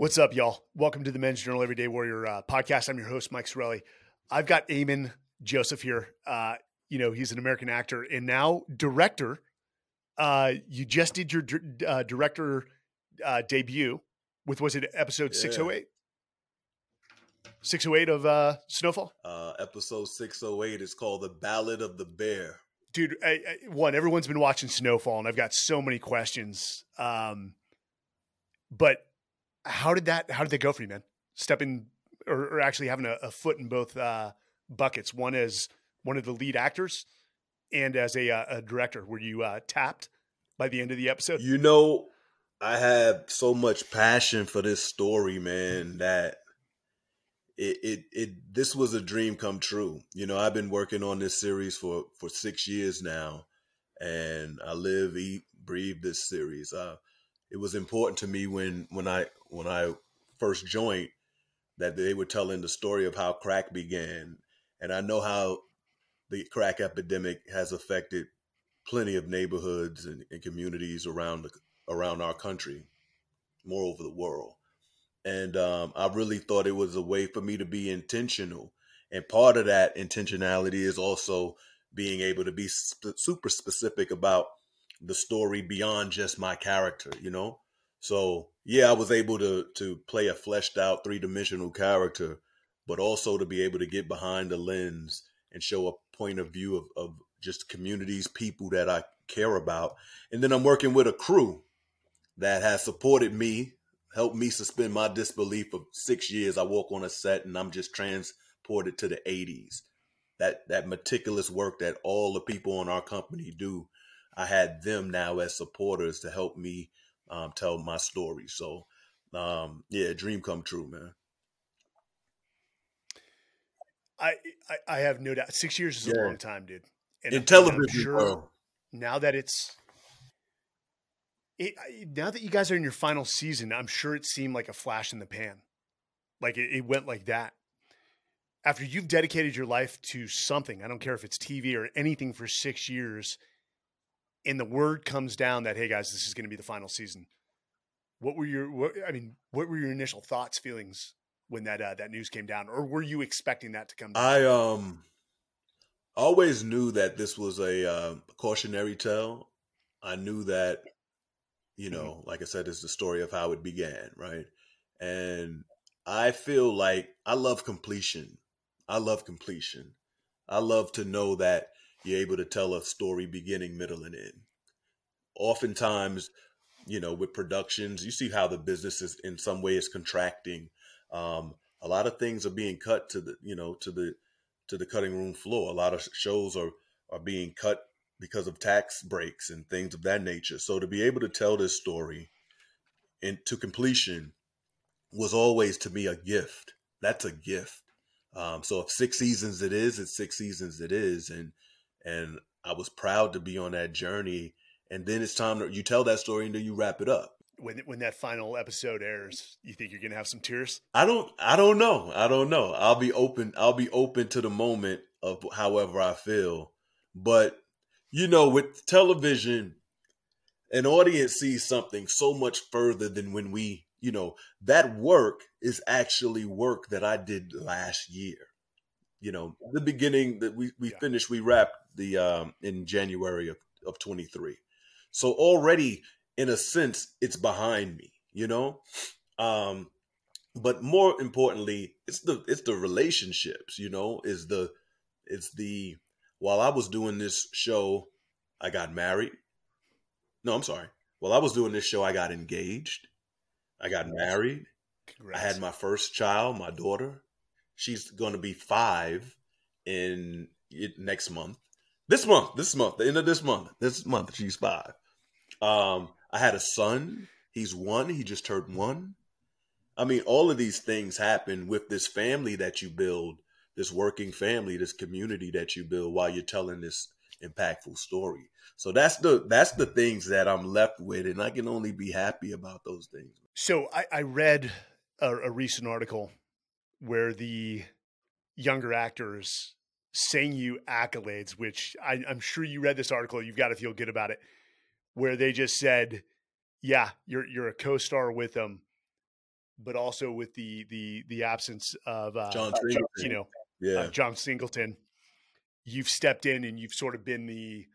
What's up, y'all? Welcome to the Men's Journal Everyday Warrior uh, podcast. I'm your host, Mike Sarraille. I've got Amin Joseph here. Uh, you know, he's an American actor and now director. Uh, you just did your uh, director uh, debut with, was it episode yeah. 608? 608 of uh, Snowfall? Uh, episode 608 is called The Ballad of the Bear. Dude, I, I, one, everyone's been watching Snowfall and I've got so many questions. Um, but how did that how did they go for you, man? Stepping or, or actually having a, a, foot in both uh, buckets. One as one of the lead actors and as a, uh, a director. Were you uh, tapped by the end of the episode? You know, I have so much passion for this story, man, that it, it it this was a dream come true. You know, I've been working on this series for for six years now, and I live, eat, breathe this series. Uh, it was important to me when when I when I first joined that they were telling the story of how crack began, and I know how the crack epidemic has affected plenty of neighborhoods and, and communities around the around our country, more over the world. And um, I really thought it was a way for me to be intentional. And part of that intentionality is also being able to be sp- super specific about the story beyond just my character, you know? So yeah, I was able to to play a fleshed out three dimensional character, but also to be able to get behind the lens and show a point of view of, of just communities, people that I care about. And then I'm working with a crew that has supported me, helped me suspend my disbelief of six years. I walk on a set and I'm just transported to the 80s. That that meticulous work that all the people in our company do I had them now as supporters to help me um, tell my story. So, um, yeah, dream come true, man. I, I, I have no doubt. Six years is yeah. a long time, dude. And In television, sure bro. Now that it's it, now that you guys are in your final season, I'm sure it seemed like a flash in the pan. Like it, it went like that. After you've dedicated your life to something, I don't care if it's TV or anything for six years, and the word comes down that hey guys, this is going to be the final season. What were your what, I mean, what were your initial thoughts, feelings when that uh, that news came down, or were you expecting that to come? down? I um always knew that this was a uh, cautionary tale. I knew that, you know, mm-hmm. like I said, it's the story of how it began, right? And I feel like I love completion. I love completion. I love to know that you're able to tell a story beginning, middle, and end. Oftentimes, you know, with productions, you see how the business is in some way is contracting. Um, a lot of things are being cut to the, you know, to the to the cutting room floor. A lot of shows are are being cut because of tax breaks and things of that nature. So to be able to tell this story into completion was always to me a gift. That's a gift. Um, so if six seasons it is, it's six seasons it is, and and I was proud to be on that journey. And then it's time to you tell that story and then you wrap it up. When when that final episode airs, you think you're gonna have some tears? I don't I don't know. I don't know. I'll be open I'll be open to the moment of however I feel. But you know, with television, an audience sees something so much further than when we, you know, that work is actually work that I did last year. You know, the beginning that we, we yeah. finished, we wrapped the um, in January of, of 23. So already in a sense it's behind me, you know? Um but more importantly, it's the it's the relationships, you know, is the it's the while I was doing this show, I got married. No, I'm sorry. While I was doing this show, I got engaged. I got married. Congrats. I had my first child, my daughter. She's going to be five in next month. This month, this month, the end of this month, this month, she's five. Um, I had a son. He's one. He just turned one. I mean, all of these things happen with this family that you build, this working family, this community that you build while you're telling this impactful story. So that's the that's the things that I'm left with, and I can only be happy about those things. So I, I read a, a recent article where the younger actors sang you accolades, which I, I'm sure you read this article. You've got to feel good about it, where they just said, "Yeah, you're you're a co-star with them, but also with the the the absence of uh, John you know Yeah. uh, John Singleton, you've stepped in and you've sort of been the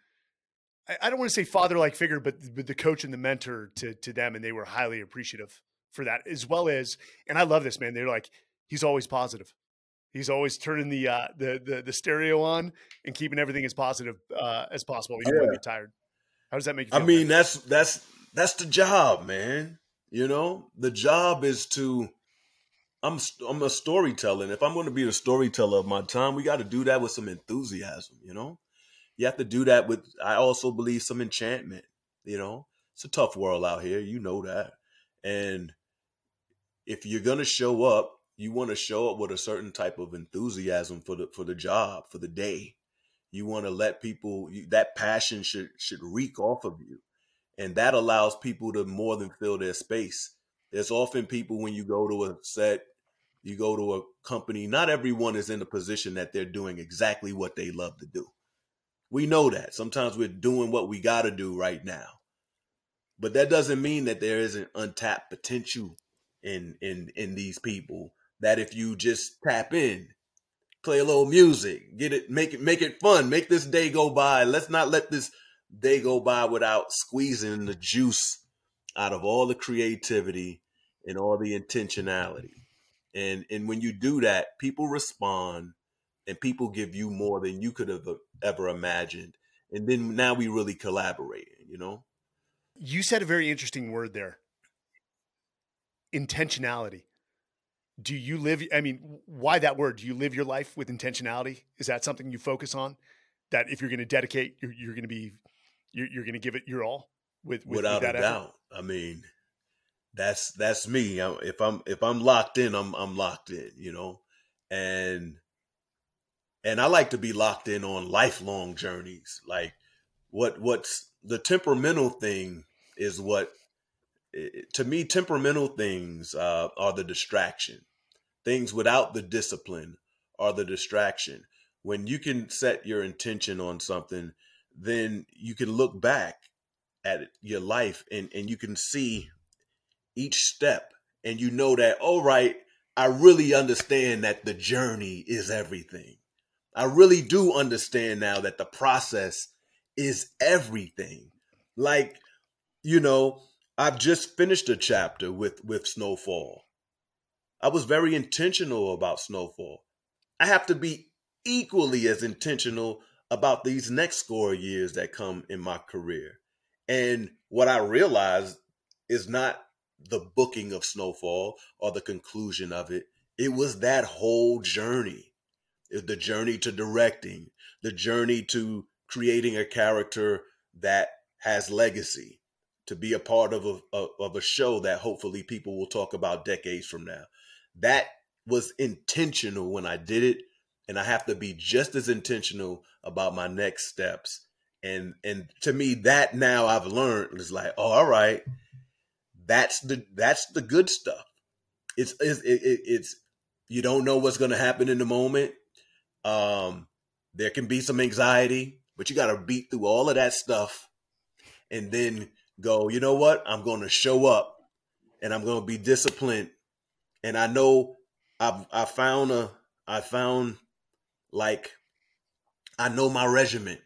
I, I don't want to say father like figure, but, but the coach and the mentor to to them, and they were highly appreciative for that, as well as and I love this man. They're like he's always positive. He's always turning the uh, the, the the stereo on and keeping everything as positive uh, as possible, when Yeah. you get tired. How does that make you I mean, that's that's that's the job, man. You know, the job is to. I'm I'm a storyteller, if I'm going to be the storyteller of my time, we got to do that with some enthusiasm. You know, you have to do that with. I also believe some enchantment. You know, it's a tough world out here. You know that, and if you're going to show up, you want to show up with a certain type of enthusiasm for the for the job for the day. You want to let people you, that passion should should reek off of you, and that allows people to more than fill their space. There's often people when you go to a set, you go to a company. Not everyone is in a position that they're doing exactly what they love to do. We know that sometimes we're doing what we got to do right now, but that doesn't mean that there isn't untapped potential in in in these people. That if you just tap in, play a little music, get it, make it, make it fun, make this day go by. Let's not let this day go by without squeezing the juice out of all the creativity and all the intentionality. And and when you do that, people respond, and people give you more than you could have ever imagined. And then now we really collaborate, you know. You said a very interesting word there. Intentionality. Do you live I mean, why that word? Do you live your life with intentionality? Is that something you focus on? That if you're going to dedicate, you're, you're going to be you're, you're going to give it your all with, with without with that a effort? doubt. I mean, that's that's me. I- If I'm if I'm locked in, I'm I'm locked in. You know, and and I like to be locked in on lifelong journeys. Like what what's the temperamental thing is what to me temperamental things uh, are the distraction. Things without the discipline are the distraction. When you can set your intention on something, then you can look back at your life and, and you can see each step and you know that all right i really understand that the journey is everything i really do understand now that the process is everything like you know i've just finished a chapter with with snowfall i was very intentional about snowfall i have to be equally as intentional about these next score years that come in my career and what I realized is not the booking of Snowfall or the conclusion of it. It was that whole journey. The journey to directing, the journey to creating a character that has legacy, to be a part of a, of- a show that hopefully people will talk about decades from now. That was intentional when I did it. And I have to be just as intentional about my next steps and and to me that now i've learned is like oh all right that's the that's the good stuff it's it's it, it- it's you don't know what's going to happen in the moment um there can be some anxiety but you got to beat through all of that stuff and then go you know what i'm going to show up and i'm going to be disciplined and i know i've i found a i found like i know my regiment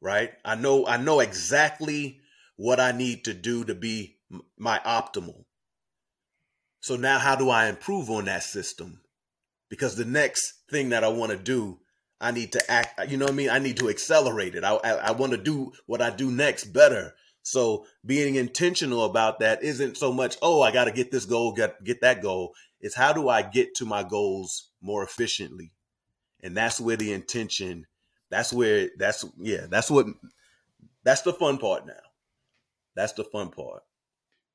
right? I know I know exactly what I need to do to be my optimal. So now how do I improve on that system? Because the next thing that I want to do, I need to act, you know what I mean? I need to accelerate it. I I, I want to do what I do next better. So being intentional about that isn't so much, oh, I got to get this goal, get get that goal. It's how do I get to my goals more efficiently? And that's where the intention that's where that's yeah that's what that's the fun part now that's the fun part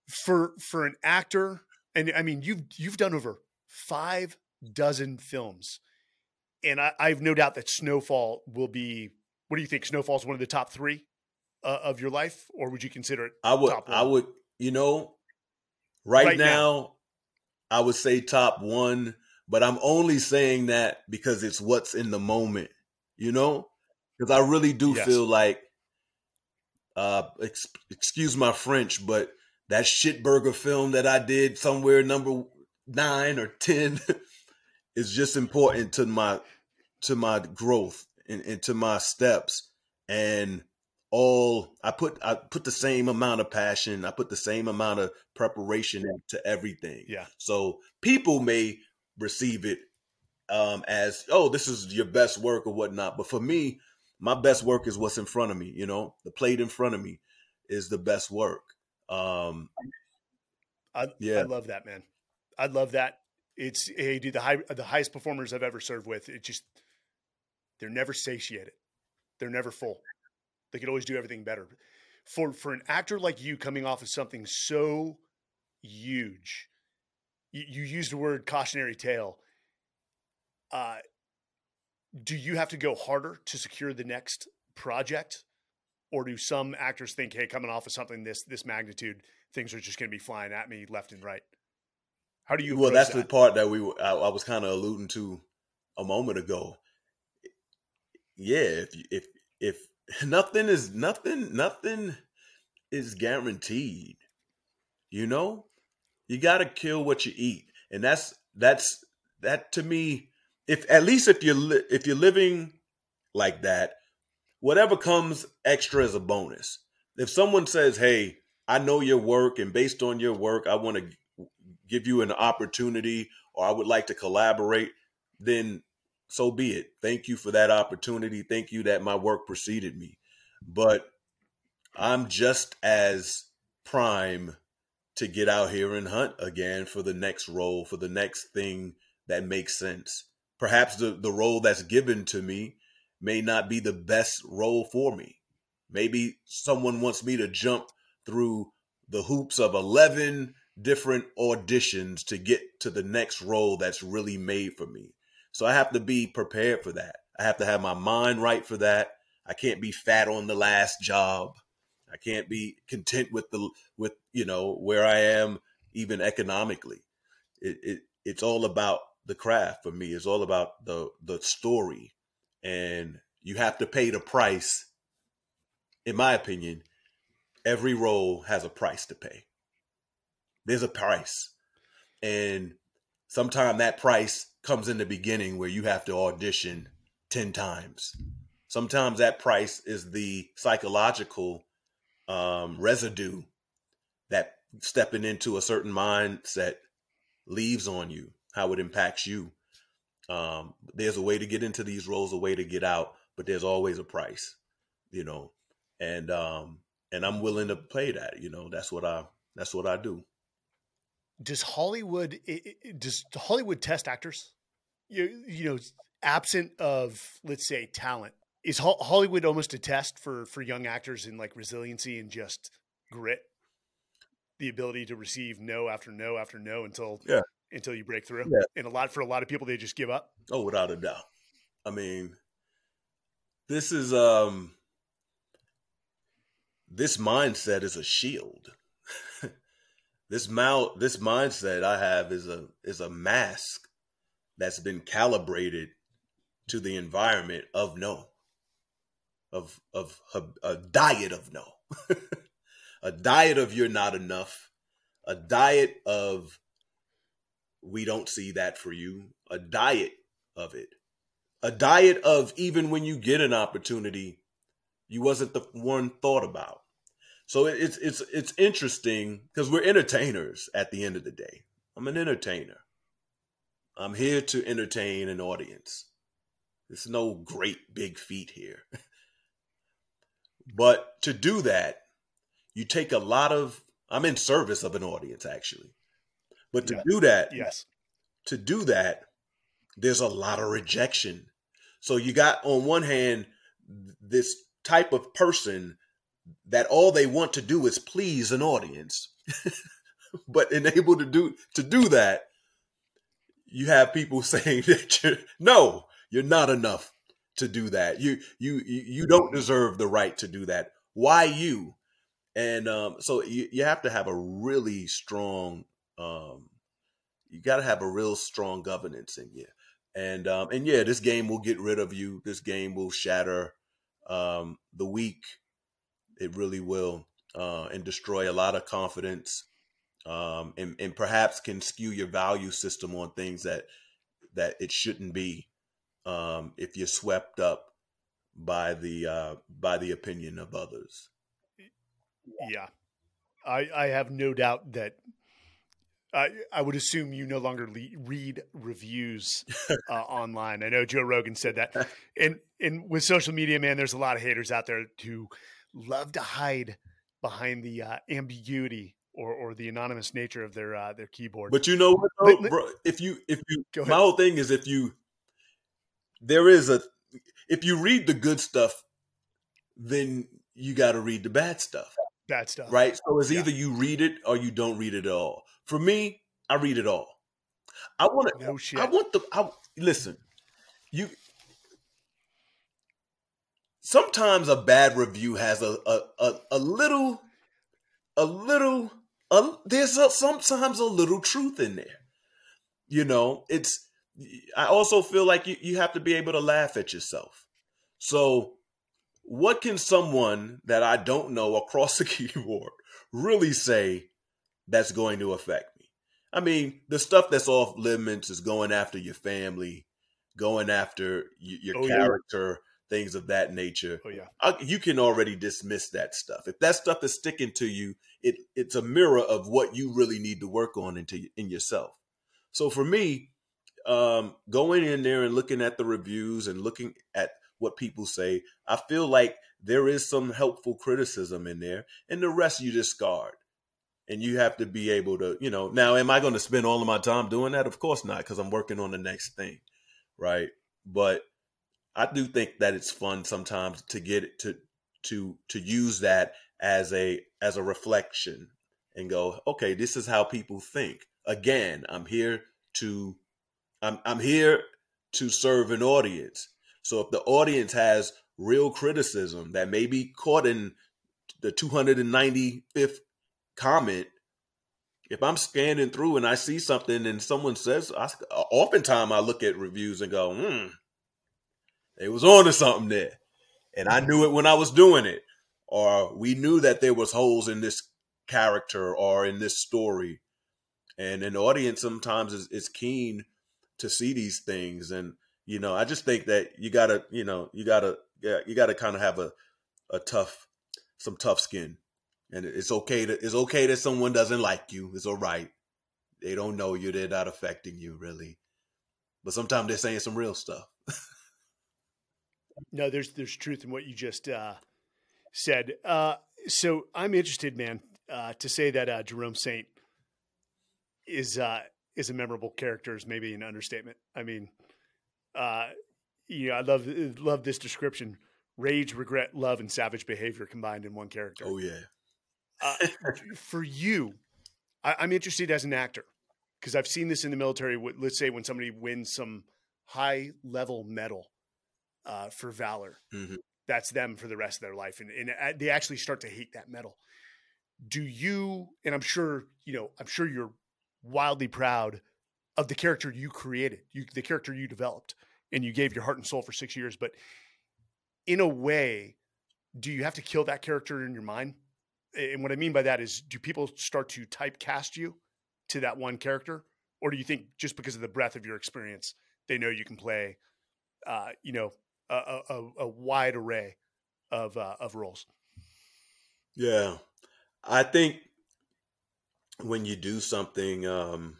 For for an actor, and I mean you've you've done over five dozen films. And I, I have no doubt that Snowfall will be what do you think? Snowfall is one of the top three uh, of your life, or would you consider it i would i would you know right, Right now, now. i would say top one but i'm only saying that because it's what's in the moment you know because i really do Yes. feel like uh ex- excuse my french but that shitburger film that i did somewhere number nine or ten is just important to my to my growth and, and to my steps and all I put I put the same amount of passion, I put the same amount of preparation into everything. Yeah. So people may receive it um, as oh, this is your best work or whatnot, but for me, my best work is what's in front of me. You know, the plate in front of me is the best work. Um, I, yeah, I love that, man. I love that. It's hey, dude, the high, the highest performers I've ever served with. It just they're never satiated. They're never full. They could always do everything better. For for an actor like you coming off of something so huge, you, you used the word cautionary tale. Uh, do you have to go harder to secure the next project, or do some actors think, "Hey, coming off of something this this magnitude, things are just going to be flying at me left and right"? How do you? Well, that's that? the part that we I, I was kind of alluding to a moment ago. Yeah, if if if nothing is nothing nothing is guaranteed you know? You got to kill what you eat and that's that's that to me if at least if you're li- if you're living like that whatever comes extra is a bonus. If someone says hey i know your work and based on your work i want to give you an opportunity or i would like to collaborate then so be it. Thank you for that opportunity. Thank you that my work preceded me. But I'm just as prime to get out here and hunt again for the next role, for the next thing that makes sense. Perhaps the, the role that's given to me may not be the best role for me. Maybe someone wants me to jump through the hoops of 11 different auditions to get to the next role that's really made for me. So I have to be prepared for that. I have to have my mind right for that. I can't be fat on the last job. I can't be content with the with you know where I am even economically. It, it it's all about the craft for me. It's all about the the story, and you have to pay the price. In my opinion, every role has a price to pay. There's a price, and sometimes that price comes in the beginning where you have to audition 10 times. Sometimes that price is the psychological um, residue that stepping into a certain mindset leaves on you, how it impacts you. Um, there's a way to get into these roles, a way to get out, but there's always a price, you know. And um, and I'm willing to pay that. You know, that's what I that's what I do. Does Hollywood does Hollywood test actors? you, you know, absent of let's say talent, is Hollywood almost a test for for young actors in like resiliency and just grit, the ability to receive no after no after no until yeah. until you break through. Yeah. And a lot for a lot of people, they just give up. Oh, without a doubt. I mean, this is um this mindset is a shield. this mal this mindset I have is a is a mask that's been calibrated to the environment of no of of a, a diet of no. A diet of you're not enough. A diet of we don't see that for you. A diet of it. A diet of even when you get an opportunity you wasn't the one thought about so it's it's it's interesting because we're entertainers at the end of the day i'm an entertainer I'm here to entertain an audience. There's no great big feat here. but to do that, you take a lot of I'm in service of an audience actually. But to yeah. do that, yes. To do that, there's a lot of rejection. So you got on one hand this type of person that all they want to do is please an audience. but unable to do to do that, you have people saying that you're no, you're not enough to do that. You you you don't deserve the right to do that. Why you? And um, so you, you have to have a really strong um, you got to have a real strong governance in you. And um, and yeah, this game will get rid of you. This game will shatter um, the weak. It really will, uh, and destroy a lot of confidence. um, and and perhaps can skew your value system on things that that it shouldn't be um, if you're swept up by the uh, by the opinion of others. Yeah, I I have no doubt that I I would assume you no longer le- read reviews uh, online. I know Joe Rogan said that, and and with social media, man, there's a lot of haters out there who love to hide behind the uh, ambiguity or or the anonymous nature of their uh, their keyboard. But you know what, though, bro? If you if you my whole thing is if you there is a if you read the good stuff, then you got to read the bad stuff. Bad stuff, right? So it's yeah. either you read it or you don't read it at all. For me, I read it all. I want to. No. I want the. I listen. You. Sometimes a bad review has a a, a, a little, a little. A, there's a, sometimes a little truth in there. You know, it's. I also feel like you, you have to be able to laugh at yourself. So, what can someone that I don't know across the keyboard really say that's going to affect me. I mean, the stuff that's off limits is going after your family, going after y- your oh, character, yeah. Things of that nature. Oh yeah, I, you can already dismiss that stuff. If that stuff is sticking to you, it it's a mirror of what you really need to work on into in yourself. So for me, um, going in there and looking at the reviews and looking at what people say, I feel like there is some helpful criticism in there, and the rest you discard and you have to be able to you know now am i going to spend all of my time doing that of course not because i'm working on the next thing right but i do think that it's fun sometimes to get to to to use that as a as a reflection and go okay this is how people think. Again i'm here to i'm i'm here to serve an audience. So if the audience has real criticism that may be caught in the 295th comment, if I'm scanning through and I see something and someone says, I, oftentimes I look at reviews and go, hmm, they was on to something there. And I knew it when I was doing it. Or we knew that there was holes in this character or in this story. And an audience sometimes is, is keen to see these things. And, you know, I just think that you gotta, you know, you gotta, you gotta kind of have a, a tough, some tough skin and it's okay to it's okay that someone doesn't like you. It's all right. They don't know you. They're not affecting you really. But sometimes they're saying some real stuff. no, there's there's truth in what you just uh, said. Uh, so I'm interested, man, uh, to say that uh, Jerome Saint is uh, is a memorable character is maybe an understatement. I mean, uh, you know, I love love this description: rage, regret, love, and savage behavior combined in one character. Oh yeah. Uh, for you, I, am interested as an actor because I've seen this in the military. Let's say when somebody wins some high level medal uh, for valor, mm-hmm. that's them for the rest of their life, and, and they actually start to hate that medal. Do you? And I'm sure you know. I'm sure you're wildly proud of the character you created, you the character you developed, and you gave your heart and soul for six years. But in a way, do you have to kill that character in your mind? and what I mean by that is, do people start to typecast you to that one character, or do you think just because of the breadth of your experience, they know you can play, uh, you know, a, a, a wide array of uh, of roles? Yeah, I think when you do something, um,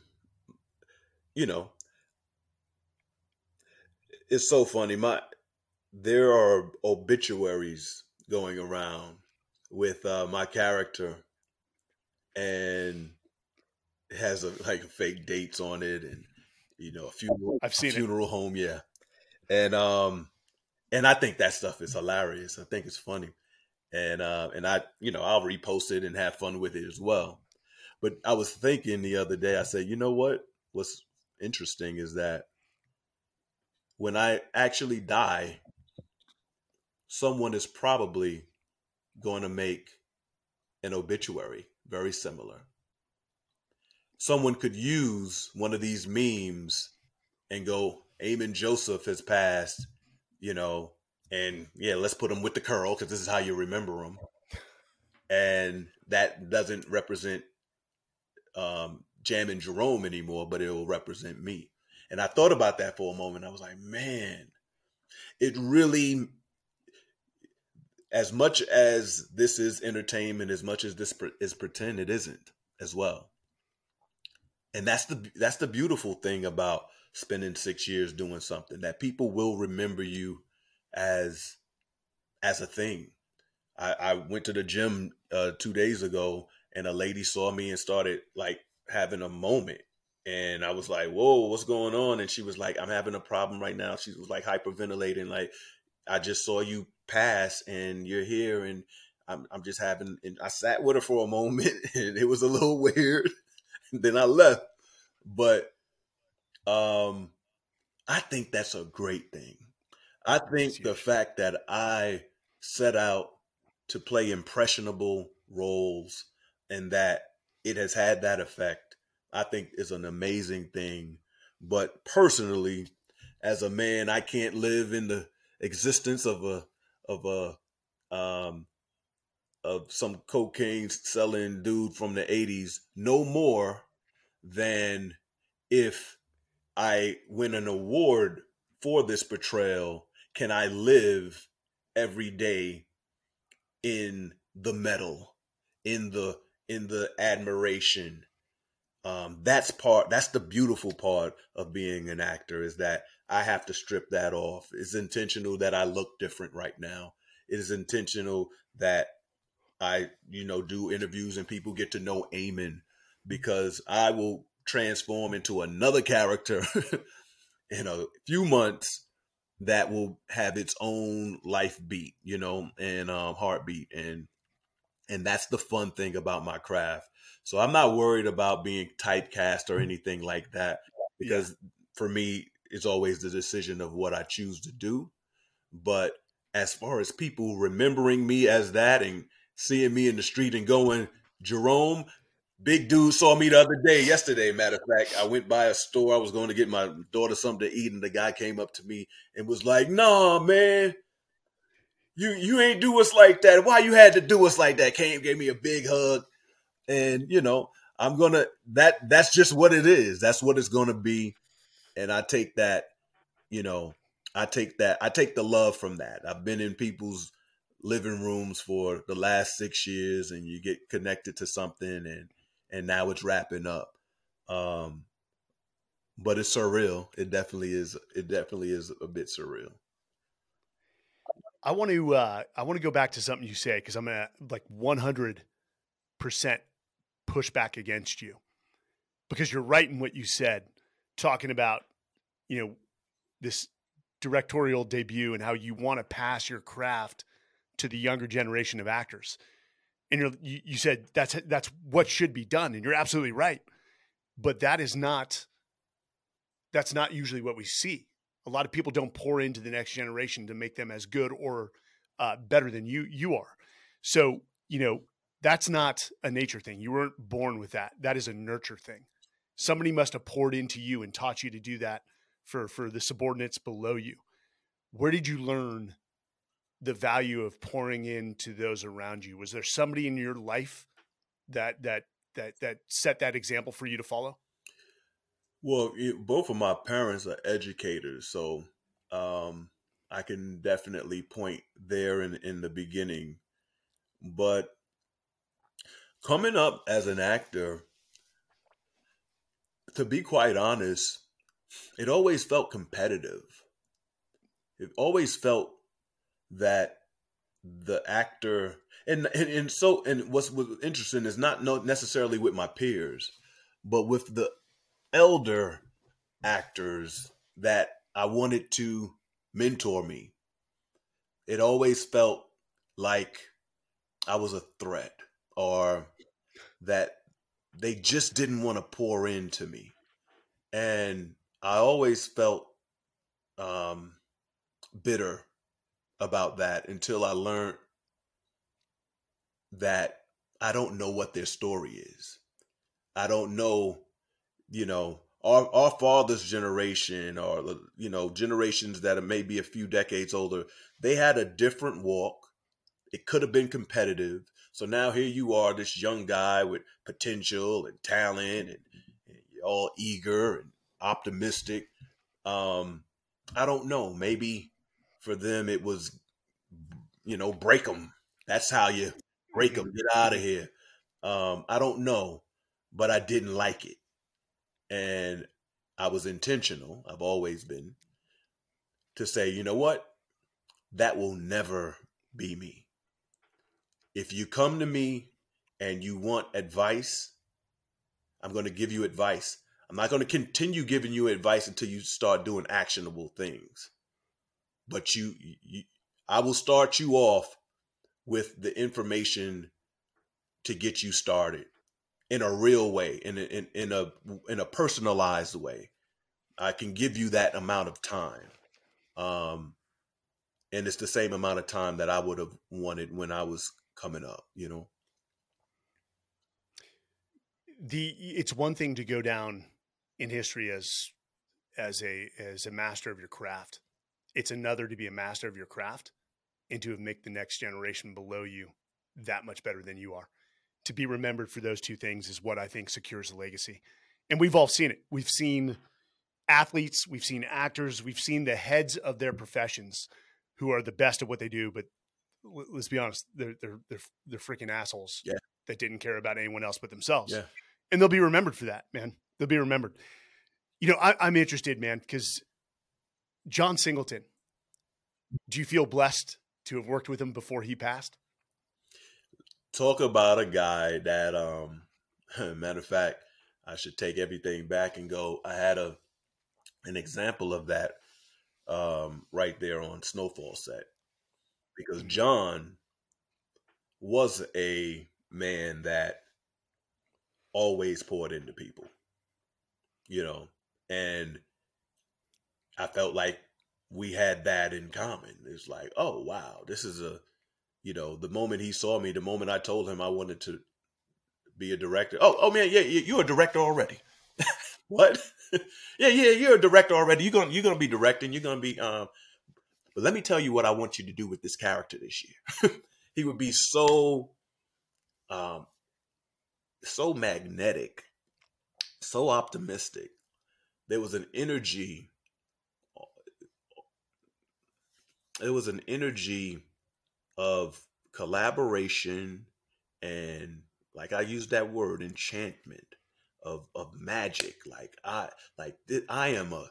you know, it's so funny. My there are obituaries going around with uh, my character, and has a, like fake dates on it, and you know a funeral. I've seen funeral it. home, yeah, and um, and I think that stuff is hilarious. I think it's funny, and uh, and I you know I'll repost it and have fun with it as well. But I was thinking the other day, I said, you know what? What's interesting is that when I actually die, someone is probably going to make an obituary very similar. Someone could use one of these memes and go, Amin Joseph has passed, you know, and yeah, let's put them with the curl because this is how you remember them. And that doesn't represent um, Jam and Jerome anymore, but it will represent me. And I thought about that for a moment. I was like, man, it really, as much as this is entertainment, as much as this is pretend, it isn't as well. And that's the that's the beautiful thing about spending six years doing something that people will remember you as as a thing. I, I went to the gym uh, two days ago, and a lady saw me and started like having a moment and I was like, "Whoa, what's going on?" And she was like, "I'm having a problem right now." She was like hyperventilating, like, "I just saw you pass, and you're here, and I'm I'm just having." And I sat with her for a moment, and it was a little weird. then I left, but um, I think that's a great thing. I think the fact that I set out to play impressionable roles and that it has had that effect I think is an amazing thing. But personally, as a man, I can't live in the existence of a of a um of some cocaine selling dude from the 80s no more than if I win an award for this portrayal can I live every day in the medal in the in the admiration? Um, that's part that's the beautiful part of being an actor is that i have to strip that off. It's intentional that i look different right now. It is intentional that i you know do interviews and people get to know Amin because i will transform into another character in a few months that will have its own life beat you know and um, heartbeat and and that's the fun thing about my craft so I'm not worried about being typecast or anything like that because yeah. for me, it's always the decision of what I choose to do. But as far as people remembering me as that and seeing me in the street and going, Jerome, big dude saw me the other day, yesterday, matter of fact. I went by a store. I was going to get my daughter something to eat, and the guy came up to me and was like, nah, man. You you ain't do us like that. Why you had to do us like that? Came, gave me a big hug and you know i'm gonna that that's just what it is that's what it's gonna be and i take that you know i take that i take the love from that i've been in people's living rooms for the last six years and you get connected to something and and now it's wrapping up. Um but it's surreal. It definitely is it definitely is a bit surreal. I want to uh i want to go back to something you say because i'm gonna like 100 percent push back against you. Because you're right in what you said, talking about, you know, this directorial debut and how you want to pass your craft to the younger generation of actors. And you're, you, you said that's that's what should be done, and you're absolutely right. But that is not that's not usually what we see. A lot of people don't pour into the next generation to make them as good or uh, better than you you are. So you know that's not a nature thing. You weren't born with that. That is a nurture thing. Somebody must have poured into you and taught you to do that for for the subordinates below you. Where did you learn the value of pouring into those around you? Was there somebody in your life that that that that set that example for you to follow? Well, it, both of my parents are educators, so um, I can definitely point there in in the beginning. But coming up as an actor, to be quite honest, it always felt competitive. It always felt that the actor and and, and so and what's, what's interesting is not necessarily with my peers, but with the elder actors that I wanted to mentor me. It always felt like I was a threat or that they just didn't want to pour into me. And I always felt um, bitter about that until I learned that I don't know what their story is. I don't know, you know, our, our father's generation or, you know, generations that are maybe a few decades older, they had a different walk. It could have been competitive. So now here you are, this young guy with potential and talent, and, and all eager and optimistic. Um, I don't know. Maybe for them it was, you know, break them. That's how you break them. Get out of here. Um, I don't know, but I didn't like it, and I was intentional. I've always been to say, you know what, that will never be me. If you come to me and you want advice, I'm going to give you advice. I'm not going to continue giving you advice until you start doing actionable things. But you, you I will start you off with the information to get you started in a real way, in a, in, in a in a personalized way. I can give you that amount of time, um, and it's the same amount of time that I would have wanted when I was coming up. You know, the it's one thing to go down in history as as a as a master of your craft. It's another to be a master of your craft and to have make the next generation below you that much better than you are. To be remembered for those two things is what I think secures a legacy. And we've all seen it. We've seen athletes, we've seen actors, we've seen the heads of their professions who are the best at what they do, but let's be honest, they're they're they're, they're freaking assholes yeah. that didn't care about anyone else but themselves. Yeah. And they'll be remembered for that, man. They'll be remembered. You know, I, I'm interested, man, because John Singleton, do you feel blessed to have worked with him before he passed? Talk about a guy that, um, matter of fact, I should take everything back and go. I had a an example of that um, right there on Snowfall set because mm-hmm. John was a man that always poured into people, you know, and I felt like we had that in common. It's like, oh wow, this is a, you know, the moment he saw me, the moment I told him I wanted to be a director. Oh, oh man, yeah, you're a director already. what? yeah, yeah, you're a director already. You're gonna you're gonna be directing. You're gonna be. Um, but let me tell you what I want you to do with this character this year. he would be so, um, so magnetic, so optimistic. There was an energy. There was an energy of collaboration and, like I used that word, enchantment of of magic. Like I like I am a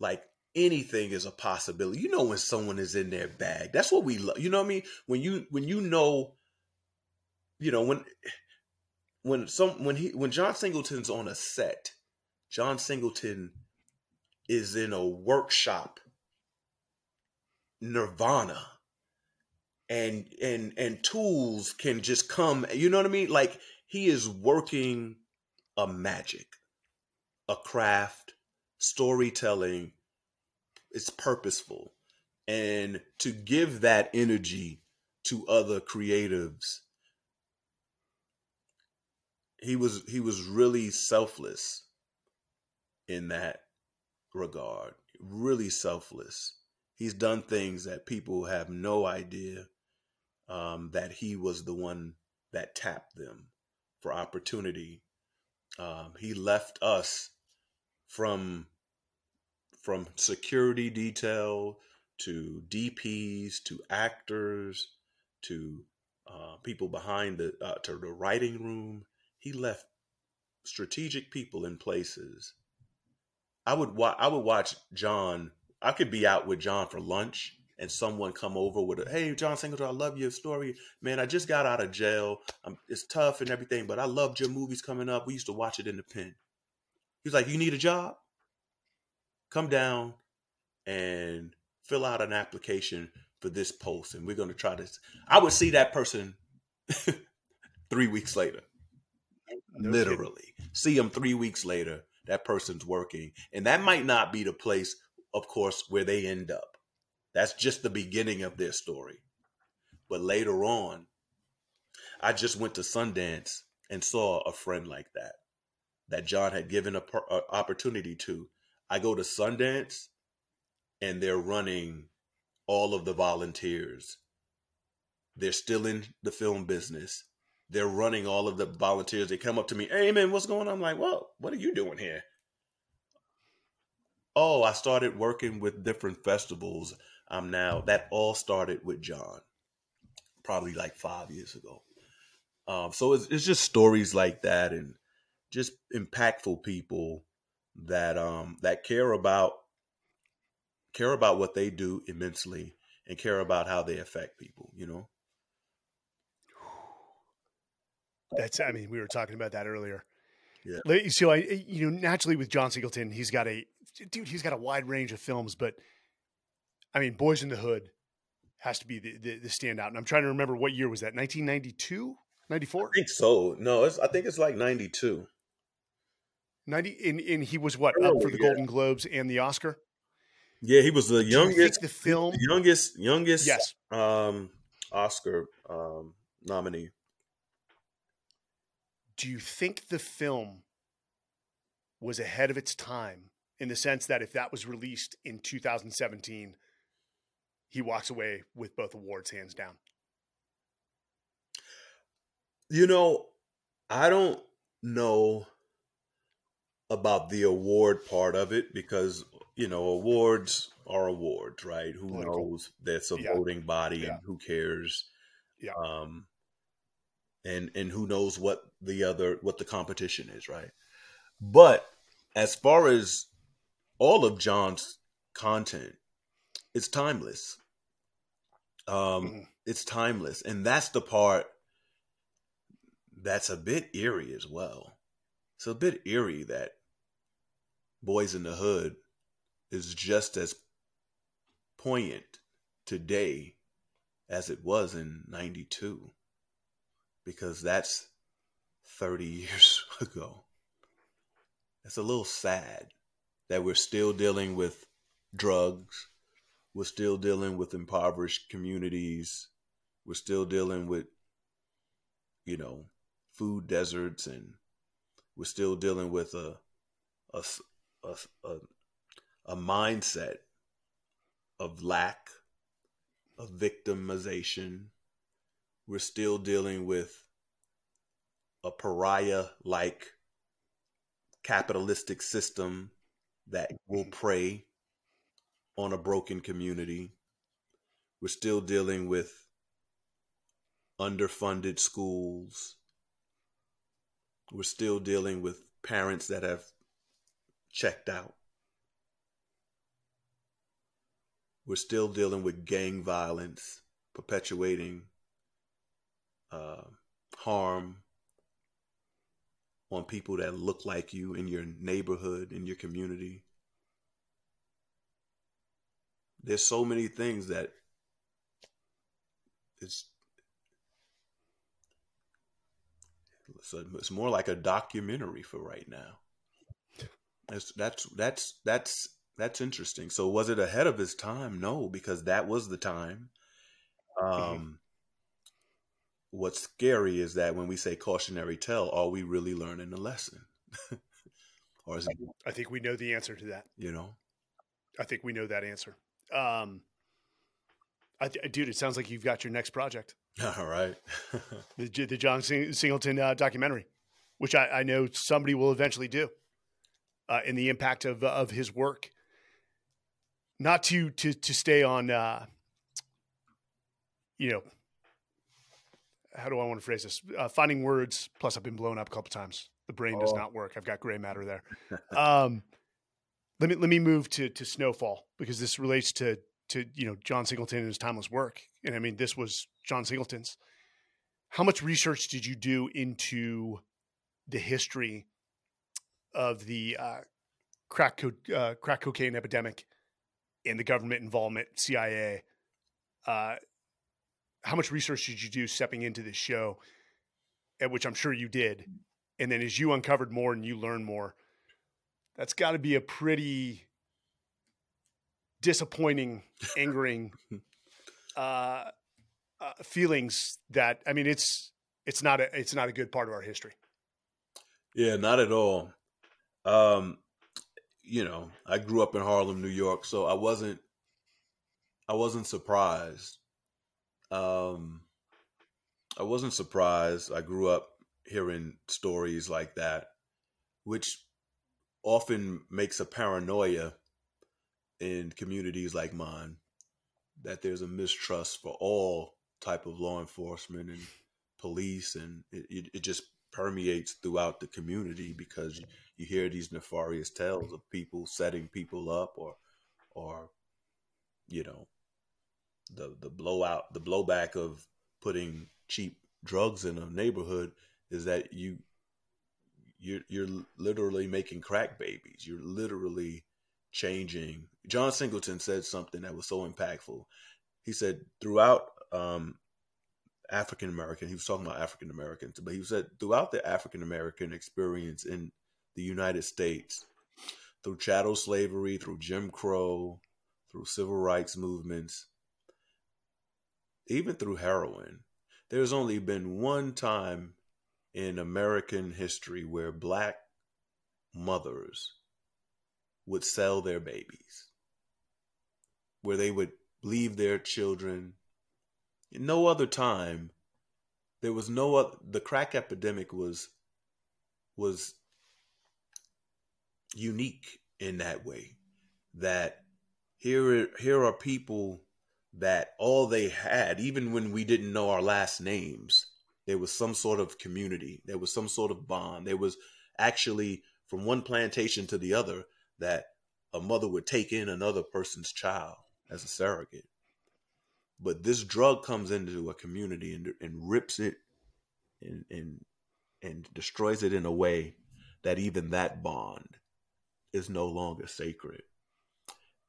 like anything is a possibility. You know when someone is in their bag. That's what we love. You know what I mean? When you when you know, you know when when some when he when John Singleton's on a set, John Singleton is in a workshop nirvana and and and tools can just come you know what i mean like he is working a magic, a craft, storytelling. It's purposeful. And to give that energy to other creatives, he was he was really selfless in that regard. Really selfless. He's done things that people have no idea um, that he was the one that tapped them for opportunity um, he left us from from security detail to DPs to actors to uh, people behind the uh, to the writing room. He left strategic people in places. I would wa- I would watch John. I could be out with John for lunch and someone come over with a hey john singleton i love your story. Man i just got out of jail. Um, it's tough and everything but i loved your movies coming up. We used to watch it in the pen. He's like you need a job? Come down and fill out an application for this post and we're going to try this. I would see that person three weeks later no literally. Kidding. see them three weeks later that person's working. And that might not be the place of course where they end up that's just the beginning of their story. But later on, I just went to Sundance and saw a friend like that, that John had given a, a opportunity to. I go to Sundance and they're running all of the volunteers. They're still in the film business. they're running all of the volunteers. They come up to me, "Hey man, what's going on?" I'm like, "Well, what are you doing here?" Oh, I started working with different festivals. I'm now that all started with John, probably like five years ago. Um, so it's, it's just stories like that, and just impactful people that um that care about care about what they do immensely and care about how they affect people you know that's i mean we were talking about that earlier yeah so i you know naturally with john singleton he's got a dude he's got a wide range of films but i mean Boyz n the Hood has to be the, the, the standout and i'm trying to remember what year was that 1992 94 i think so. No i think it's like 92 90 and, and he was what up for the yeah. golden globes and the oscar? Yeah he was the youngest the film the youngest youngest yes. um oscar um nominee. Do you think the film was ahead of its time in the sense that if that was released in 2017 he walks away with both awards hands down you know i don't know about the award part of it because you know awards are awards, right? Who Political. knows? That's a yeah. voting body, yeah. and who cares? Yeah. Um, and and who knows what the other what the competition is, right? But as far as all of John's content, it's timeless. Um, mm. it's timeless, and that's the part that's a bit eerie as well. It's a bit eerie that Boyz n the Hood is just as poignant today as it was in 92 because that's 30 years ago. It's a little sad that we're still dealing with drugs. We're still dealing with impoverished communities. We're still dealing with, you know, food deserts and we're still dealing with a, a, a, a, a mindset of lack, of victimization. We're still dealing with a pariah like capitalistic system that will prey on a broken community. We're still dealing with underfunded schools. We're still dealing with parents that have checked out. We're still dealing with gang violence, perpetuating uh, harm on people that look like you in your neighborhood, in your community. There's so many things that it's so it's more like a documentary for right now. That's that's that's that's that's interesting. So was it ahead of his time? No, because that was the time. Mm-hmm. Um. What's scary is that when we say cautionary tale, are we really learning a lesson? or is it? I think we know the answer to that. You know, I think we know that answer. Um, I th- dude, it sounds like you've got your next project. All right, the, the John Singleton uh, documentary, which I, I know somebody will eventually do uh, and the impact of of his work. Not to to to stay on, uh, you know, how do I want to phrase this? Uh, finding words. Plus, I've been blown up a couple times. The brain oh. does not work. I've got gray matter there. um, let me let me move to to Snowfall because this relates to to you know John Singleton and his timeless work. And I mean, this was John Singleton's. How much research did you do into the history of the uh, crack co- uh, crack cocaine epidemic and the government involvement, CIA. How much research did you do stepping into this show? At which I'm sure you did, and then as you uncovered more and you learned more, that's got to be a pretty disappointing, angering uh, uh, feelings. That I mean, it's it's not a it's not a good part of our history. Yeah, not at all. Um, you know, I grew up in Harlem, New York, so I wasn't I wasn't surprised. Um, I wasn't surprised. I grew up hearing stories like that, which often makes a paranoia in communities like mine that there's a mistrust for all type of law enforcement and police and it, it, just permeates throughout the community because you, you hear these nefarious tales of people setting people up or or you know the the blowout the blowback of putting cheap drugs in a neighborhood is that you you're you're literally making crack babies. You're literally changing. John Singleton said something that was so impactful. He said throughout um, African American, he was talking about African Americans, but he said throughout the African American experience in the United States, through chattel slavery, through Jim Crow, through civil rights movements, even through heroin, there's only been one time in American history where black mothers would sell their babies, where they would leave their children. In no other time, there was no other, the crack epidemic was was unique in that way that here here are people that all they had even when we didn't know our last names there was some sort of community there was some sort of bond. There was actually from one plantation to the other that a mother would take in another person's child as a surrogate. But this drug comes into a community and, and rips it and, and and destroys it in a way that even that bond is no longer sacred.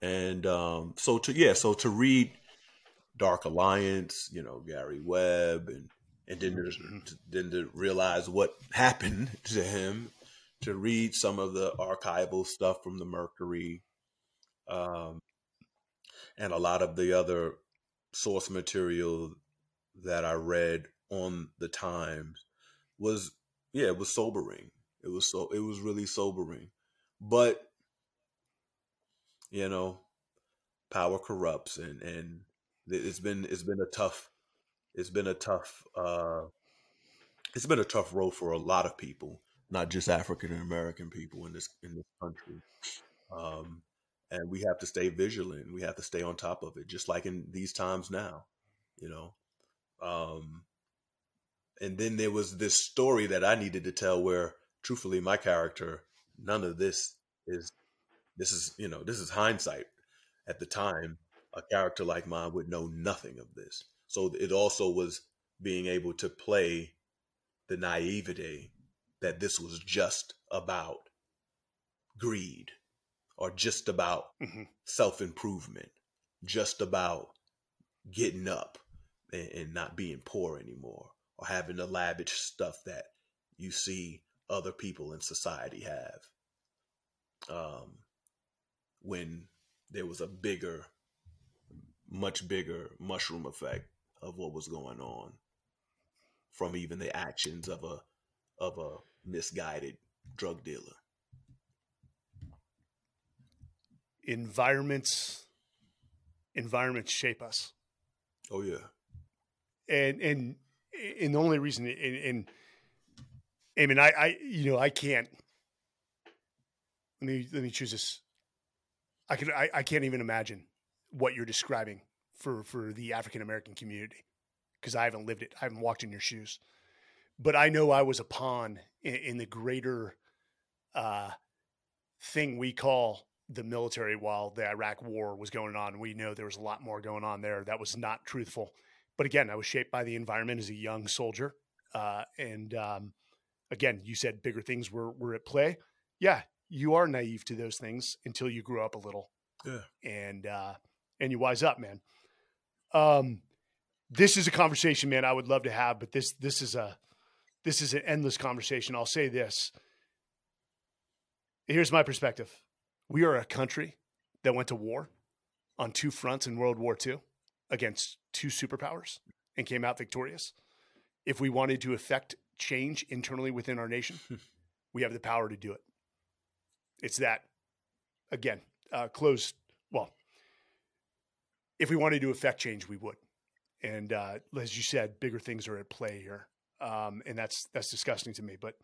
And um, so to yeah so to read dark alliance you know gary webb and and then to, mm-hmm. then to realize what happened to him, to read some of the archival stuff from the Mercury, um, and a lot of the other source material that I read on the Times was yeah, it was sobering. It was so it was really sobering, but you know, power corrupts, and and it's been it's been a tough it's been a tough uh, it's been a tough road for a lot of people, not just African American people in this in this country. Um, and we have to stay vigilant. We have to stay on top of it, just like in these times now, you know. Um, and then there was this story that I needed to tell where, truthfully, my character, none of this is, this is, you know, this is hindsight. At the time, a character like mine would know nothing of this. So it also was being able to play the naivete that this was just about greed or just about mm-hmm. self improvement, just about getting up and, and, not being poor anymore or having the lavish stuff that you see other people in society have. Um, when there was a bigger, much bigger mushroom effect of what was going on from even the actions of a of a misguided drug dealer. Environments environments shape us. Oh yeah. And and and the only reason and, and I mean I, I you know I can't let me let me choose this. I can I, I can't even imagine what you're describing for for the African American community because I haven't lived it. I haven't walked in your shoes, but I know I was a pawn in, in the greater uh, thing we call the military while the Iraq War was going on. We know there was a lot more going on there that was not truthful. But again, I was shaped by the environment as a young soldier, uh, and um, again, you said bigger things were were at play. Yeah, you are naive to those things until you grew up a little. Yeah, and uh, and you wise up, man. Um, this is a conversation, man, I would love to have, but this this is a this is an endless conversation. I'll say this. Here's my perspective. We are a country that went to war on two fronts in World War II against two superpowers and came out victorious. If we wanted to affect change internally within our nation, we have the power to do it. It's that, again, uh, closed. Well, if we wanted to affect change, we would. and uh, as you said, bigger things are at play here, um, and that's that's disgusting to me. But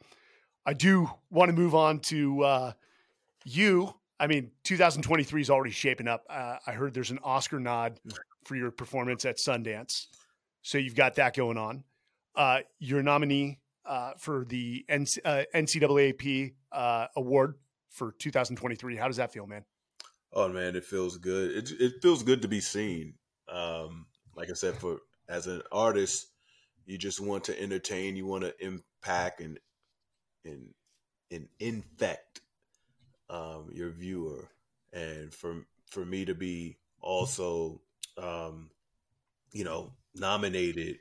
I do want to move on to uh, you. I mean, 2023 is already shaping up. Uh, I heard there's an Oscar nod for your performance at Sundance, so you've got that going on. Uh, you're a nominee uh, for the NC- uh, NCAAP uh, award for 2023. How does that feel, man? Oh man, it feels good. It it feels good to be seen. Um, like I said, for as an artist, you just want to entertain. You want to impact and and and infect um, your viewer, and for for me to be also, um, you know, nominated,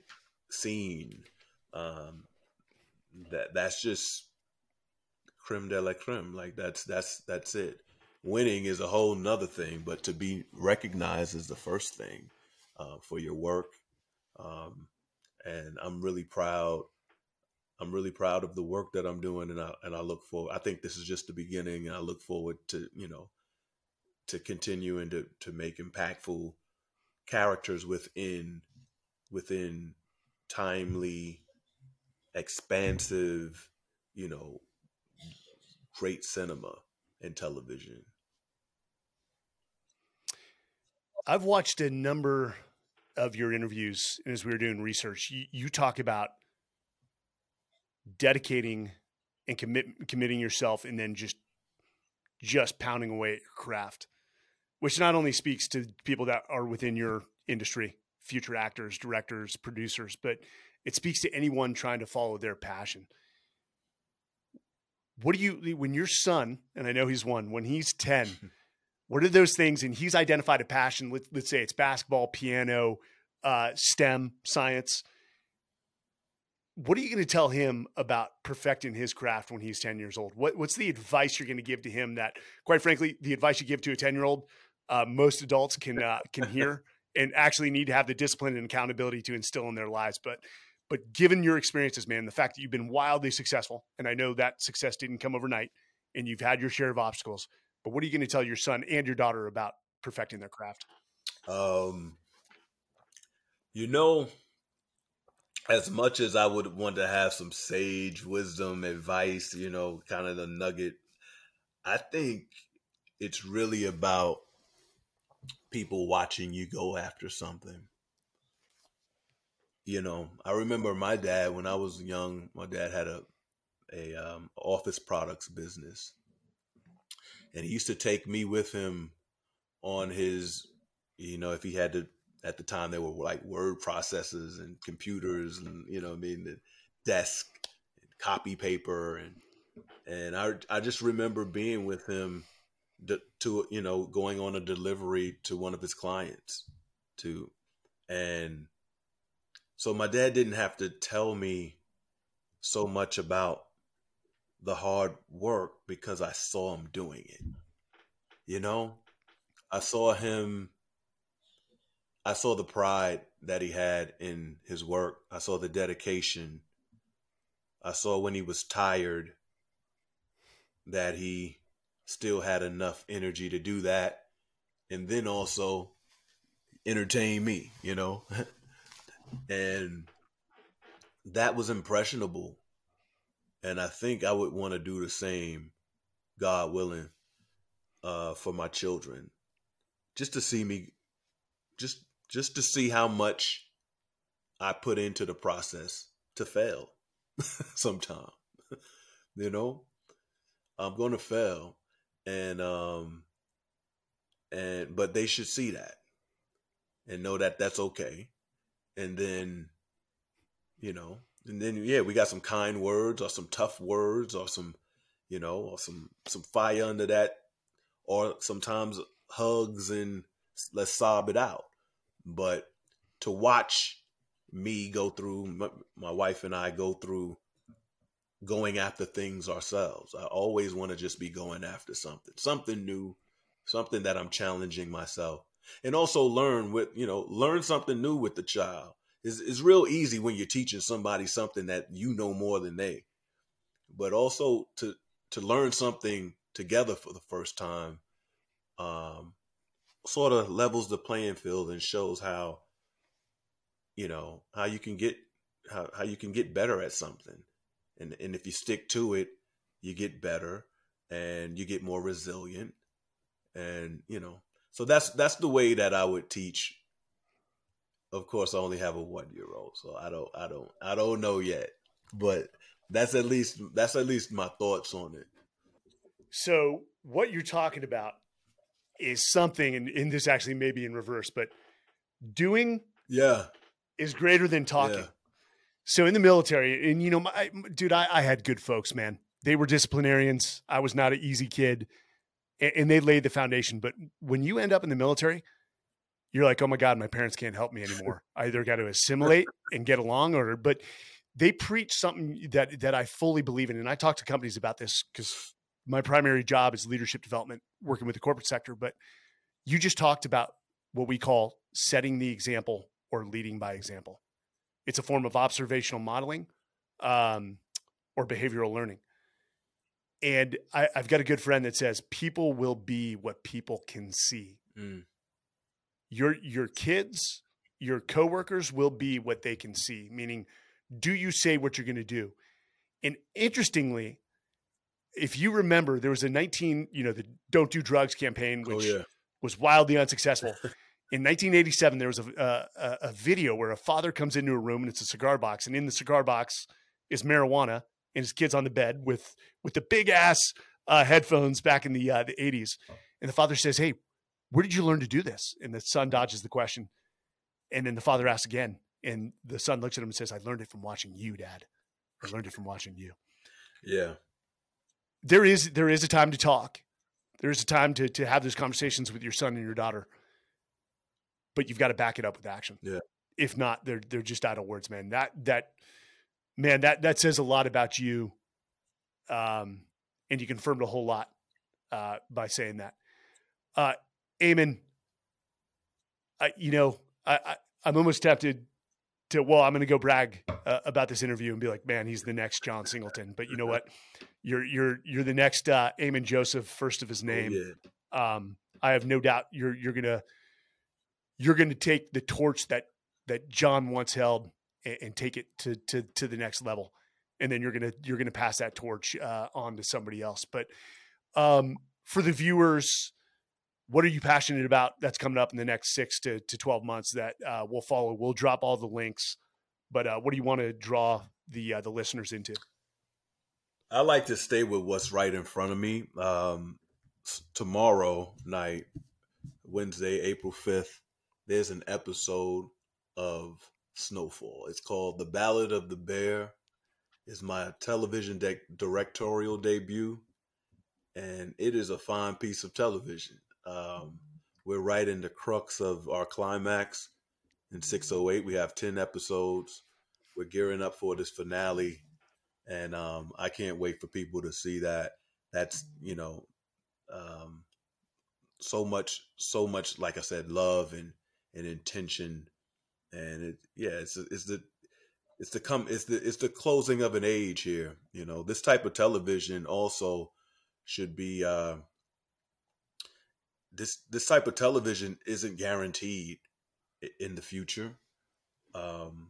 seen, um, that that's just creme de la creme. Like that's that's that's it. Winning is a whole nother thing, but to be recognized is the first thing uh, for your work. Um, and I'm really proud. I'm really proud of the work that I'm doing, and I and I look forward. I think this is just the beginning, and I look forward to you know to continuing to to make impactful characters within within timely, expansive, you know, great cinema and television. I've watched a number of your interviews and as we were doing research. You, you talk about dedicating and commit, committing yourself and then just just pounding away at your craft, which not only speaks to people that are within your industry, future actors, directors, producers, but it speaks to anyone trying to follow their passion. What do you when your son, and I know he's one, when he's 10, what are those things and he's identified a passion, let, us say it's basketball, piano, uh, STEM, science. What are you going to tell him about perfecting his craft when he's 10 years old? What, what's the advice you're going to give to him that, quite frankly, the advice you give to a 10 year old, uh, most adults can, uh, can hear and actually need to have the discipline and accountability to instill in their lives. But but given your experiences, man, the fact that you've been wildly successful, and I know that success didn't come overnight, and you've had your share of obstacles. But what are you going to tell your son and your daughter about perfecting their craft? Um, you know, as much as I would want to have some sage wisdom, advice, you know, kind of the nugget, I think it's really about people watching you go after something you know, I remember my dad when I was young. My dad had a a um, office products business, and he used to take me with him on his, you know, if he had to. At the time, there were like word processors and computers, and you know, I mean, the desk, and copy paper, and and I I just remember being with him to, to you know going on a delivery to one of his clients to and so my dad didn't have to tell me so much about the hard work because I saw him doing it. You know, I saw him, I saw the pride that he had in his work. I saw the dedication. I saw when he was tired that he still had enough energy to do that. And then also entertain me, you know? and that was impressionable. And I think I would want to do the same, God willing, uh, for my children, just to see me, just just to see how much I put into the process to fail. sometime, you know, I'm going to fail, and um, and but they should see that and know that that's okay and then you know and then yeah we got some kind words or some tough words or some you know or some some fire under that or sometimes hugs and let's sob it out. But to watch me go through my, my wife and I go through going after things ourselves I always want to just be going after something something new something that I'm challenging myself. And also learn with you know learn something new with the child it's, it's real easy when you're teaching somebody something that you know more than they. But also to to learn something together for the first time um, sort of levels the playing field and shows how you know how you can get how, how you can get better at something. And and if you stick to it you get better and you get more resilient. And you know so that's that's the way that i would teach of course i only have a one year old so i don't i don't i don't know yet but that's at least that's at least my thoughts on it so what you're talking about is something and, and this actually may be in reverse but doing yeah is greater than talking yeah. so in the military and you know my, dude I, I had good folks man they were disciplinarians. I was not an easy kid, and, and they laid the foundation. But when you end up in the military, you're like, oh my god, my parents can't help me anymore. I either got to assimilate and get along, or but they preach something that that I fully believe in, and I talk to companies about this because my primary job is leadership development, working with the corporate sector. But you just talked about what we call setting the example or leading by example. It's a form of observational modeling um, or behavioral learning. And I, have got a good friend that says people will be what people can see. Mm. Your your kids, your coworkers will be what they can see. Meaning, do you say what you're going to do? And interestingly, if you remember, there was a 19, you know, the "Don't Do Drugs" campaign, oh, which oh, yeah. was wildly unsuccessful. in 1987, there was a, a, a video where a father comes into a room and it's a cigar box, and in the cigar box is marijuana and his kids on the bed with with the big ass uh, headphones back in the uh, the 80s. And the father says, "Hey, where did you learn to do this?" And the son dodges the question. And then the father asks again, and the son looks at him and says, "I learned it from watching you, Dad. I learned it from watching you." Yeah. There is there is a time to talk. There is a time to to have those conversations with your son and your daughter. But you've got to back it up with action. Yeah. If not, they're they're just idle words, man. That that man, that that says a lot about you. Um, and you confirmed a whole lot uh, by saying that. Uh, Amin, I, you know, I, I I'm almost tempted to well, I'm going to go brag uh, about this interview and be like, man, he's the next John Singleton. But you know what? You're you're you're the next uh, Amin Joseph, first of his oh, name. Yeah. um, I have no doubt you're you're gonna you're gonna take the torch that that John once held and, and take it to, to, to the next level. And then you're going to, you're going to pass that torch uh, on to somebody else. But um, for the viewers, what are you passionate about that's coming up in the next six to, to 12 months that uh, we'll follow? We'll drop all the links, but uh, what do you want to draw the, uh, the listeners into? I like to stay with what's right in front of me. Um, tomorrow night, Wednesday, April 5th, there's an episode of Snowfall. It's called The Ballad of the Bear. Is my television de- directorial debut, and it is a fine piece of television. Um, we're right in the crux of our climax in 608. We have 10 episodes. We're gearing up for this finale, and um, I can't wait for people to see that. That's, you know, um, so much, so much, like I said, love and, and intention and it yeah it's it's the it's the come it's the it's the closing of an age here you know this type of television also should be uh this this type of television isn't guaranteed in the future um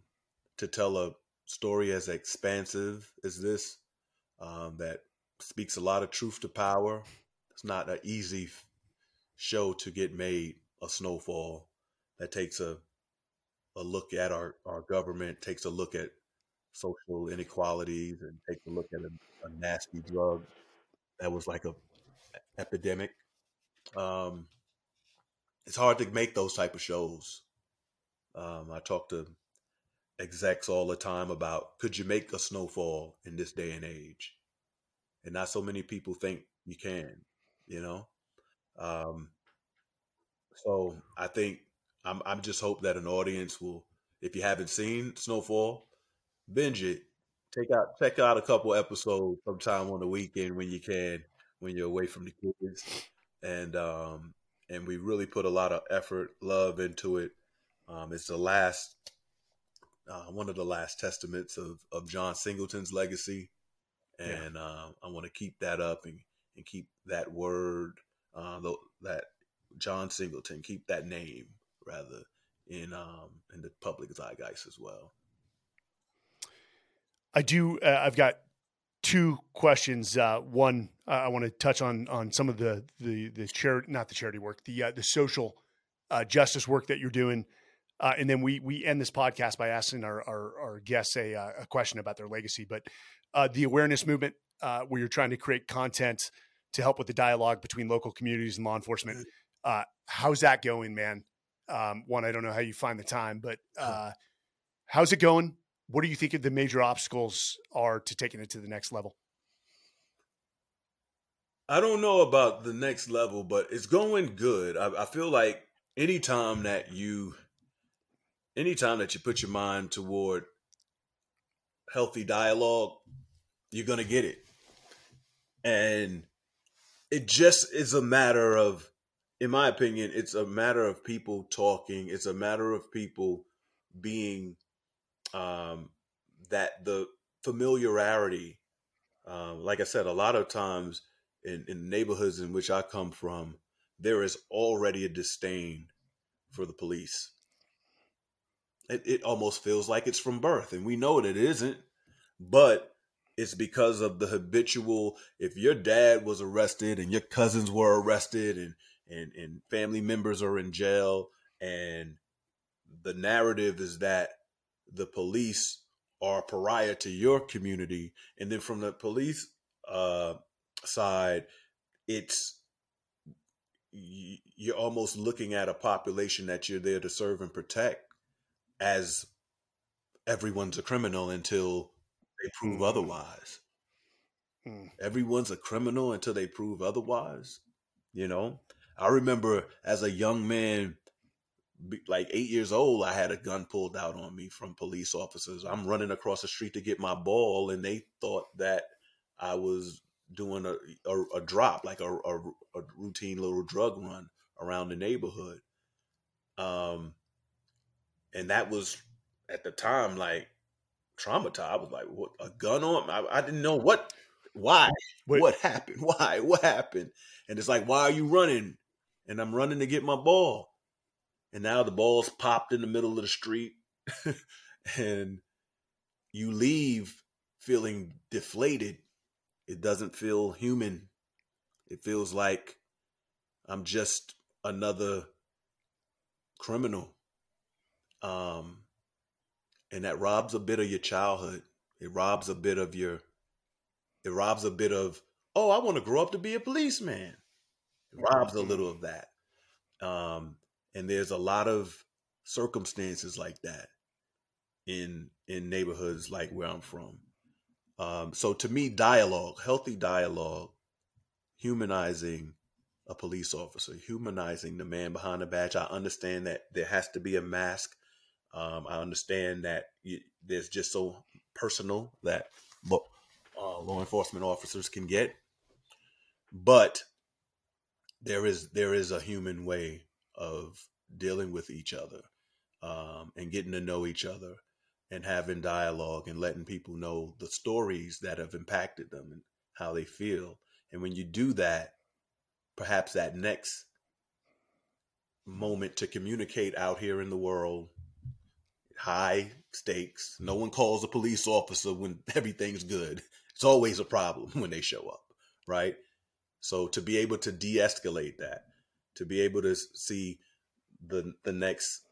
to tell a story as expansive as this um that speaks a lot of truth to power it's not an easy show to get made a snowfall that takes a a look at our, our government, takes a look at social inequalities, and takes a look at a, a nasty drug that was like a epidemic. Um, it's hard to make those type of shows. Um, I talk to execs all the time about could you make a snowfall in this day and age, and not so many people think you can. You know, um, so I think I'm I'm just hope that an audience will, if you haven't seen Snowfall, binge it. Take out check out a couple episodes sometime on the weekend when you can, when you're away from the kids, and um and we really put a lot of effort, love into it. Um, it's the last, uh, one of the last testaments of of John Singleton's legacy, and yeah. uh, I want to keep that up and and keep that word, uh, that John Singleton, keep that name rather in um, in the public zeitgeist as well. I do. Uh, I've got two questions. Uh, one, uh, I want to touch on on some of the the the charity, not the charity work, the uh, the social uh, justice work that you're doing, uh, and then we we end this podcast by asking our our, our guests a, uh, a question about their legacy. But uh, the awareness movement, uh, where you're trying to create content to help with the dialogue between local communities and law enforcement, uh, how's that going, man? Um, one, I don't know how you find the time, but uh, how's it going? What do you think the major obstacles are to taking it to the next level? I don't know about the next level, but it's going good. I, I feel like anytime that you anytime that you put your mind toward healthy dialogue, you're going to get it. And it just is a matter of, in my opinion, it's a matter of people talking. It's a matter of people being um, that the familiarity. Um, like I said, a lot of times in, in neighborhoods in which I come from, there is already a disdain for the police it, it almost feels like it's from birth, and we know that it isn't. But it's because of the habitual. If your dad was arrested and your cousins were arrested, and and and family members are in jail, and the narrative is that the police are pariah to your community, and then from the police uh, side, it's you're almost looking at a population that you're there to serve and protect as everyone's a criminal until they prove mm. otherwise. Mm. Everyone's a criminal until they prove otherwise. You know, I remember as a young man, like eight years old, I had a gun pulled out on me from police officers. I'm running across the street to get my ball, and they thought that I was doing a a, a drop, like a, a, a routine little drug run around the neighborhood. Um, and that was at the time like traumatized. I was like, "What? A gun on?" I, I didn't know what, why, Wait. what happened, why, what happened, and it's like, "Why are you running?" And I'm running to get my ball, and now the ball's popped in the middle of the street, and you leave feeling deflated. It doesn't feel human. It feels like I'm just another criminal um, and that robs a bit of your childhood. It robs a bit of your. It robs a bit of. Oh, I want to grow up to be a policeman. It robs a little of that. Um, and there's a lot of circumstances like that in in neighborhoods like where I'm from. Um, so to me, dialogue, healthy dialogue, humanizing a police officer, humanizing the man behind the badge. I understand that there has to be a mask um, I understand that you, there's just so personal that uh, law enforcement officers can get, but there is there is a human way of dealing with each other um, and getting to know each other and having dialogue and letting people know the stories that have impacted them and how they feel. And when you do that, perhaps that next moment to communicate out here in the world high stakes. No one calls a police officer when everything's good. It's always a problem when they show up, right? So to be able to de-escalate that, to be able to see the the next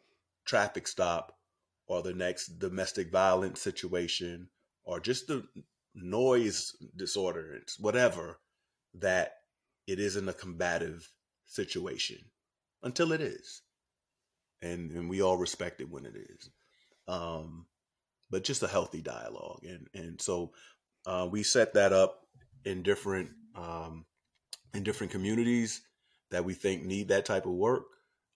traffic stop or the next domestic violence situation or just the noise disorder, whatever, that it isn't a combative situation until it is. And, and we all respect it when it is um, but just a healthy dialogue. And and so uh, we set that up in different um, in different communities that we think need that type of work.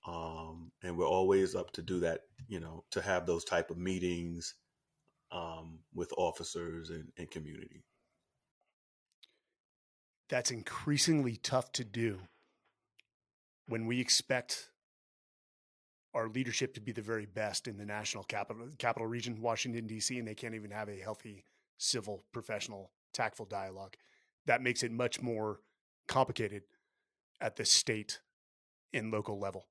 Um, and we're always up to do that, you know, to have those type of meetings um, with officers and, and community. That's increasingly tough to do when we expect our leadership to be the very best in the national capital capital region, Washington D.C., and they can't even have a healthy, civil, professional, tactful dialogue. That makes it much more complicated at the state and local level.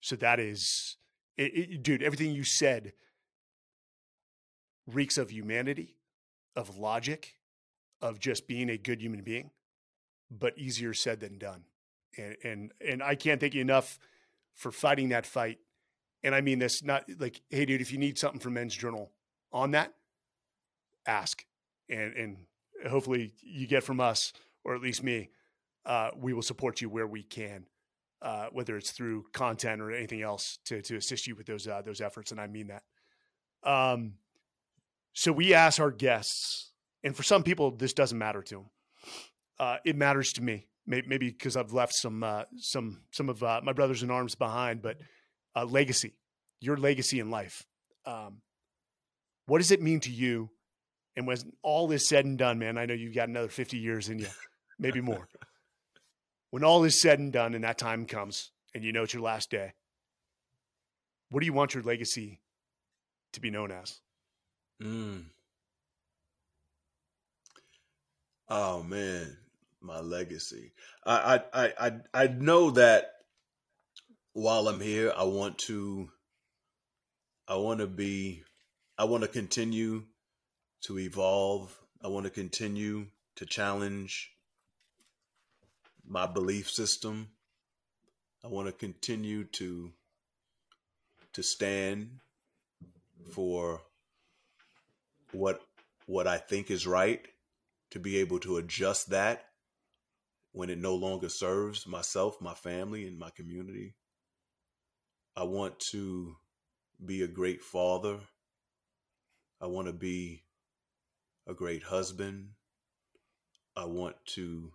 So that is It, it, dude, everything you said reeks of humanity, of logic, of just being a good human being, but easier said than done. And and and I can't thank you enough for fighting that fight. And I mean this not like, hey, dude, if you need something from Men's Journal on that, ask, and and hopefully you get from us or at least me. Uh, we will support you where we can, uh, whether it's through content or anything else to to assist you with those uh, those efforts. And I mean that. Um, so we ask our guests, and for some people, this doesn't matter to them. Uh, it matters to me, maybe because I've left some uh, some some of uh, my brothers in arms behind. But uh, legacy, your legacy in life. Um, what does it mean to you? And when all is said and done, man, I know you've got another fifty years in you, maybe more. when all is said and done, and that time comes, and you know it's your last day, what do you want your legacy to be known as? Mm. Oh man, my legacy. I, I I I know that while I'm here, I want to I want to be I want to continue to evolve. I want to continue to challenge my belief system. I want to continue to to stand for what what I think is right to be able to adjust that when it no longer serves myself, my family, and my community. I want to be a great father. I want to be a great husband. I want to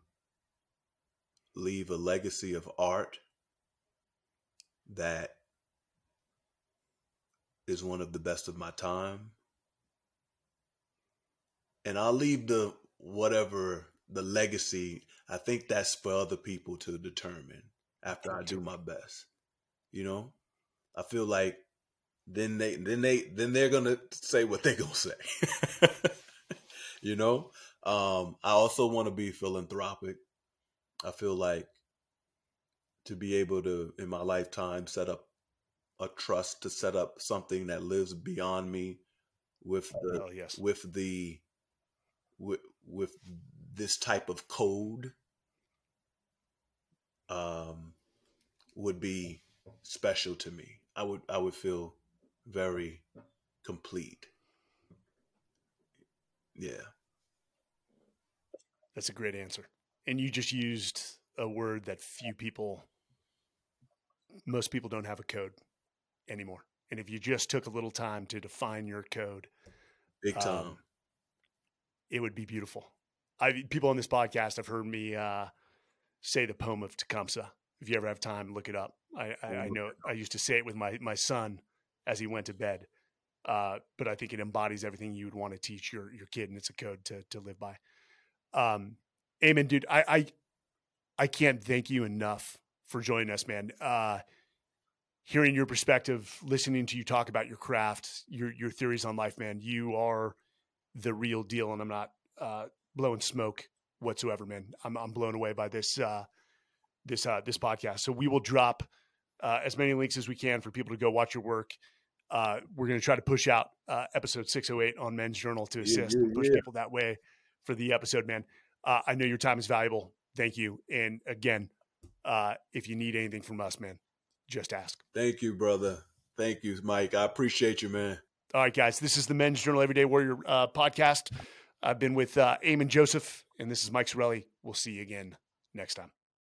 leave a legacy of art that is one of the best of my time and I'll leave the whatever the legacy. I think that's for other people to determine after I do my best. You know, I feel like then they then they then they're gonna say what they gonna say. you know, um, I also want to be philanthropic. I feel like to be able to in my lifetime set up a trust to set up something that lives beyond me with the oh, yes. with the with with this type of code um, would be special to me. I would I would feel very complete. Yeah. That's a great answer. And you just used a word that few people most people don't have a code anymore. And if you just took a little time to define your code, big time. Um, it would be beautiful. I people on this podcast have heard me uh, say the poem of Tecumseh. If you ever have time, look it up. I, I, I know I used to say it with my my son as he went to bed. Uh, but I think it embodies everything you would want to teach your your kid, and it's a code to to live by. Um, Amin, dude. I I, I can't thank you enough for joining us, man. Uh, hearing your perspective, listening to you talk about your craft, your your theories on life, man. You are the real deal, and I'm not uh, blowing smoke whatsoever, man. I'm I'm blown away by this uh, this uh, this podcast. So we will drop uh, as many links as we can for people to go watch your work. Uh, we're going to try to push out uh, episode 608 on Men's Journal to assist yeah, yeah, and push yeah. people that way for the episode, man. Uh, I know your time is valuable. Thank you. And again, uh, if you need anything from us, man, just ask. Thank you, brother. Thank you, Mike. I appreciate you, man. All right, guys, this is the Men's Journal Everyday Warrior uh, podcast. I've been with uh, Amin Joseph, and this is Mike Sarraille. We'll see you again next time.